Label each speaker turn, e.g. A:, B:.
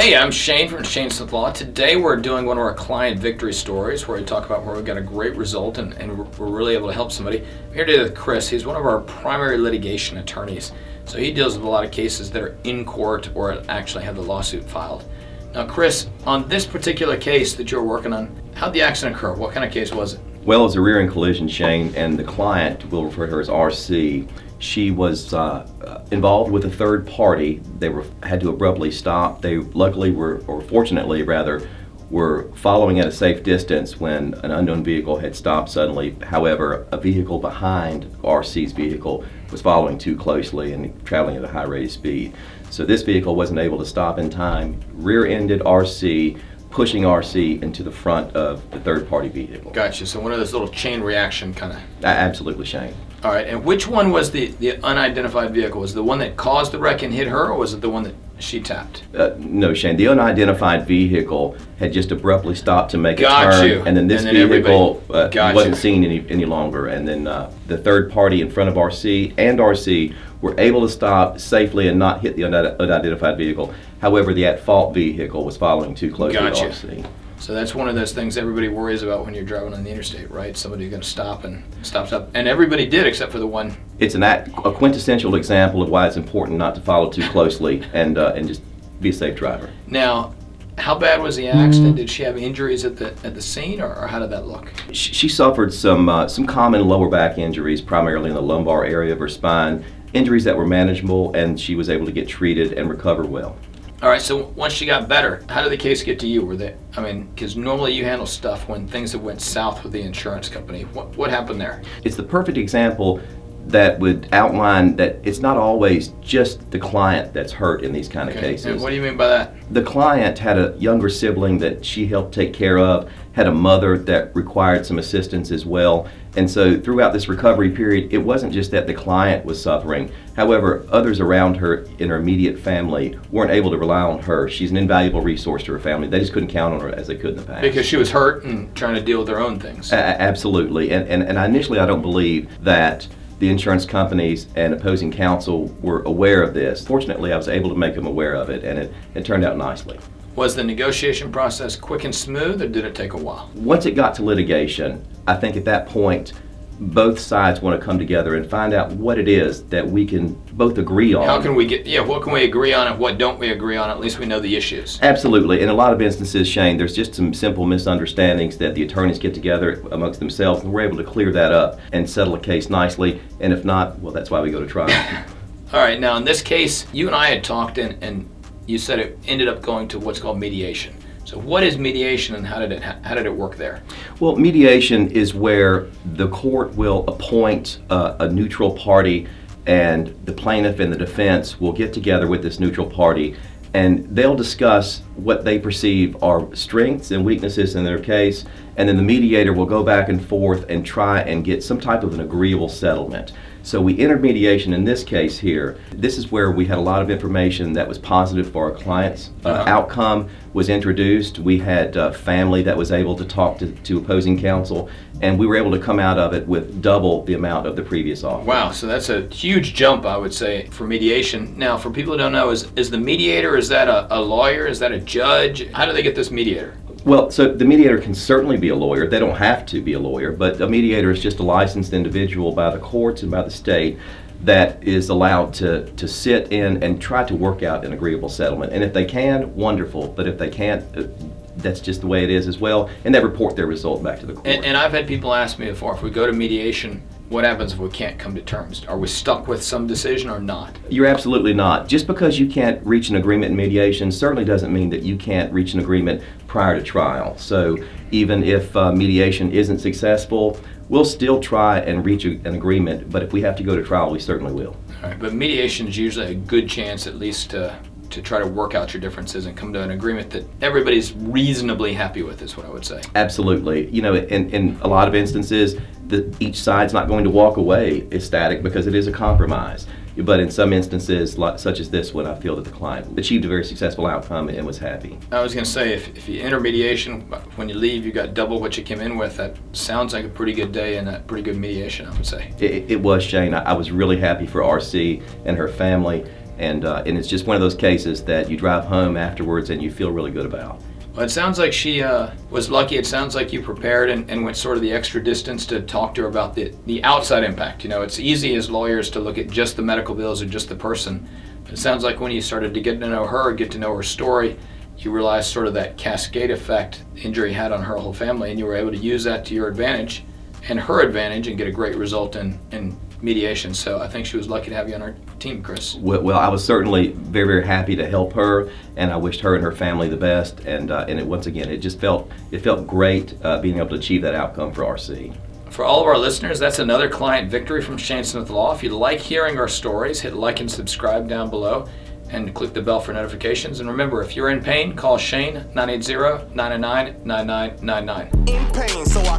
A: Hey, I'm Shane from Shane Smith Law. Today we're doing one of our client victory stories where we talk about where we got a great result and, and we're really able to help somebody. I'm here today with Chris. He's one of our primary litigation attorneys. So he deals with a lot of cases that are in court or actually have the lawsuit filed. Now, Chris, on this particular case that you're working on, how'd the accident occur? What kind of case was it?
B: Well, it was a rear end collision, Shane, and the client, we'll refer to her as RC, she was uh, involved with a third party. They were had to abruptly stop. They luckily were, or fortunately rather, were following at a safe distance when an unknown vehicle had stopped suddenly. However, a vehicle behind RC's vehicle was following too closely and traveling at a high rate of speed. So this vehicle wasn't able to stop in time, rear-ended RC, pushing RC into the front of the third party vehicle.
A: Gotcha. So one of those little chain reaction kind of.
B: Absolutely, Shane.
A: All right. And which one was the, the unidentified vehicle? Was it the one that caused the wreck and hit her, or was it the one that she tapped?
B: Uh, no, Shane. The unidentified vehicle had just abruptly stopped to make
A: Got
B: a turn,
A: you.
B: and then this
A: And then
B: vehicle uh, wasn't
A: you.
B: seen any any longer. And then uh, the third party in front of RC and RC were able to stop safely and not hit the unidentified vehicle. However, the at-fault vehicle was following too closely
A: Gotcha.
B: to RC.
A: So that's one of those things everybody worries about when you're driving on the interstate, right? Somebody's going to stop and stops up, and everybody did except for the one.
B: It's an act, a quintessential example of why it's important not to follow too closely and uh, and just be a safe driver.
A: Now, how bad was the accident? Did she have injuries at the at the scene, or, or how did that look?
B: She, she suffered some uh, some common lower back injuries, primarily in the lumbar area of her spine. Injuries that were manageable, and she was able to get treated and recover well.
A: All right. So once she got better, how did the case get to you? Were they? I mean, because normally you handle stuff when things that went south with the insurance company. What what happened there?
B: It's the perfect example that would outline that it's not always just the client that's hurt in these kind of
A: Okay. And
B: cases.
A: what do you mean by that?
B: the client had a younger sibling that she helped take care of, had a mother that required some assistance as well. And so throughout this recovery period, it wasn't just that the client was suffering. However, others around her in her immediate family weren't able to rely on her. She's an invaluable resource to her family. They just couldn't count on her as they could in the past.
A: Because she was hurt and trying to deal with their own things.
B: A- absolutely. And, and, and initially, I don't believe that the insurance companies and opposing counsel were aware of this. Fortunately, I was able to make them aware of it, and it, it turned out nicely.
A: Was the negotiation process quick and smooth, or did it take a while?
B: Once it got to litigation, I think at that point, both sides want to come together and find out what it is that we can both agree on.
A: How can we get? Yeah, what can we agree on, and what don't we agree on? At least we know the issues.
B: Absolutely. In a lot of instances, Shane, there's just some simple misunderstandings that the attorneys get together amongst themselves, and we're able to clear that up and settle a case nicely. And if not, well, that's why we go to trial.
A: All right, now in this case, you and I had talked, and, and you said it ended up going to what's called mediation. So, what is mediation, and how did it how did it work there?
B: Well, mediation is where the court will appoint uh, a neutral party, and the plaintiff and the defense will get together with this neutral party, and they'll discuss what they perceive are strengths and weaknesses in their case, and then the mediator will go back and forth and try and get some type of an agreeable settlement. So we entered mediation in this case here. This is where we had a lot of information that was positive for our clients. Uh,
A: Uh-huh.
B: Outcome was introduced. We had uh, family that was able to talk to, to opposing counsel, and we were able to come out of it with double the amount of the previous offer.
A: Wow, so that's a huge jump, I would say, for mediation. Now, for people who don't know, is is the mediator? Is that a, a lawyer? Is that a judge? How do they get this mediator?
B: Well, so the mediator can certainly be a lawyer. They don't have to be a lawyer, but a mediator is just a licensed individual by the courts and by the state that is allowed to, to sit in and try to work out an agreeable settlement. And if they can, wonderful. But if they can't, uh, that's just the way it is as well. And they report their result back to the court.
A: And, and I've had people ask me before, if we go to mediation, what happens if we can't come to terms? Are we stuck with some decision or not?
B: You're absolutely not. Just because you can't reach an agreement in mediation certainly doesn't mean that you can't reach an agreement prior to trial. So even if uh, mediation isn't successful, we'll still try and reach a, an agreement. But if we have to go to trial, we certainly will.
A: All right, but mediation is usually a good chance, at least, to to try to work out your differences and come to an agreement that everybody's reasonably happy with. Is what I would say.
B: Absolutely. You know, in, in a lot of instances, the, each side's not going to walk away ecstatic because it is a compromise. But in some instances, such as this one, I feel that the client achieved a very successful outcome and was happy.
A: I was going to say, if, if you enter mediation, when you leave, you got double what you came in with. That sounds like a pretty good day and a pretty good mediation, I would say.
B: It, it was, Shane. I, I was really happy for RC and her family. And, uh, and it's just one of those cases that you drive home afterwards and you feel really good about.
A: Well, it sounds like she uh, was lucky. It sounds like you prepared and, and, went sort of the extra distance to talk to her about the, the outside impact. You know, it's easy as lawyers to look at just the medical bills or just the person. But it sounds like when you started to get to know her, get to know her story, you realized sort of that cascade effect injury had on her whole family, and you were able to use that to your advantage and her advantage and get a great result in, in mediation. So I think she was lucky to have you on our team, Chris.
B: Well, well I was certainly very, very happy to help her, and I wished her and her family the best. And uh, and it, once again, it just felt it felt great uh, being able to achieve that outcome for RC.
A: For all of our listeners, that's another client victory from Shane Smith Law. If you like hearing our stories, hit like and subscribe down below and click the bell for notifications. And remember, if you're in pain, call Shane 980-999-9999.
C: In pain, so I